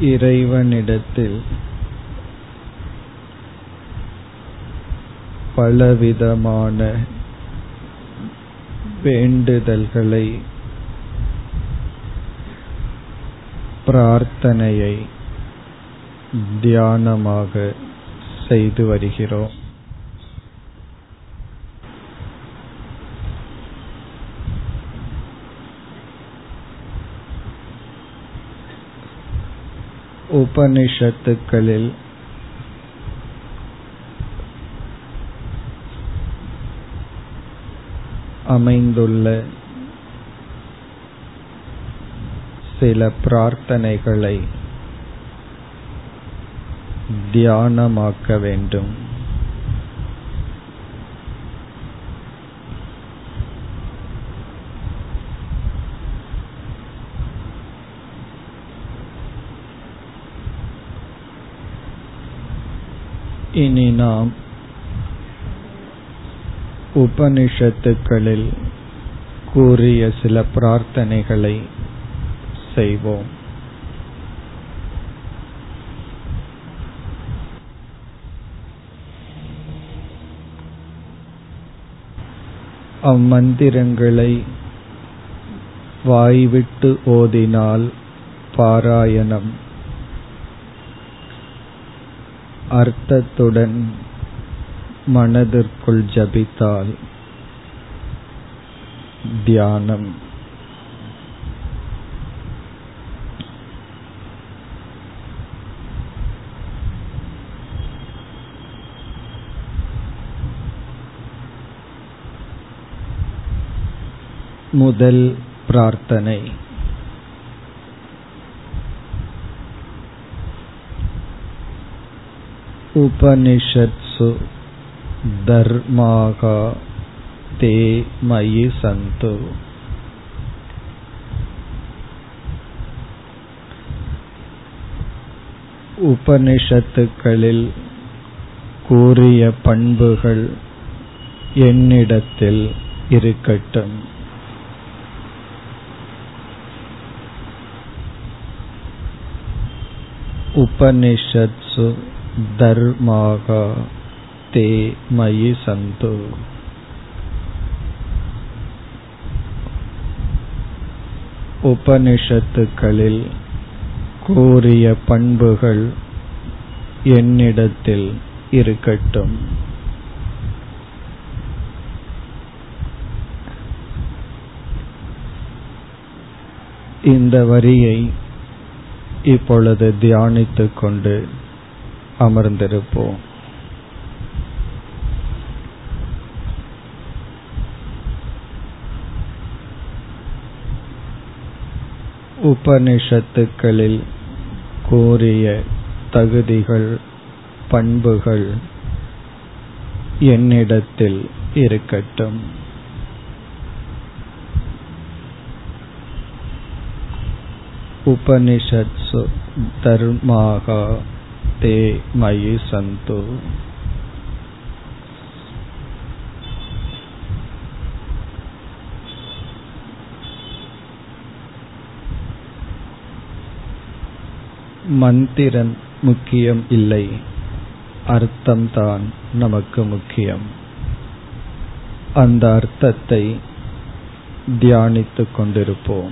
இறைவனிடத்தில் பலவிதமான வேண்டுதல்களை பிரார்த்தனையை தியானமாக செய்து வருகிறோம். உபனிஷத்துக்களில் அமைந்துள்ள சில பிரார்த்தனைகளை தியானமாக்க வேண்டும். இனி நாம் உபனிஷத்துக்களில் கூறிய சில பிரார்த்தனைகளை செய்வோம். அம்மந்திரங்களை வாய்விட்டு ஓதினால் பாராயணம். அர்த்தத்துடன் மனதிற்குள் ஜபித்தால் தியானம். முதல் பிரார்த்தனை. उपनिषत्सु धर्माः ते मयि सन्तु உபனிஷத்துக்களில் கூறிய பண்புகள் என்னிடத்தில் இருக்கட்டும் उपनिषत्सु தர்மாக தே மயி சந்து. உபனிஷத்துக்களில் கூறிய பண்புகள் என்னிடத்தில் இருக்கட்டும். இந்த வரியை இப்பொழுது தியானித்துக் கொண்டு அமர்ந்திருப்போம். உபனிஷத்துக்களில் கூறிய தகுதிகள் பண்புகள் என்னிடத்தில் இருக்கட்டும். உபனிஷத் தர்மாக ते मयि सन्तु மந்திரம் முக்கியம் இல்லை அர்த்தம்தான் நமக்கு முக்கியம் அந்த அர்த்தத்தை தியானித்துக் கொண்டிருப்போம்